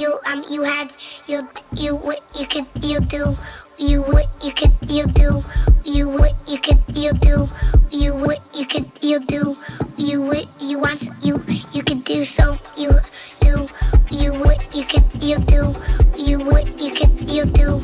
You um you had you you what you could you do you what you could you do you what you could you do you what you could you do you what you want you you could do so you do you what you could you do you what you could you do.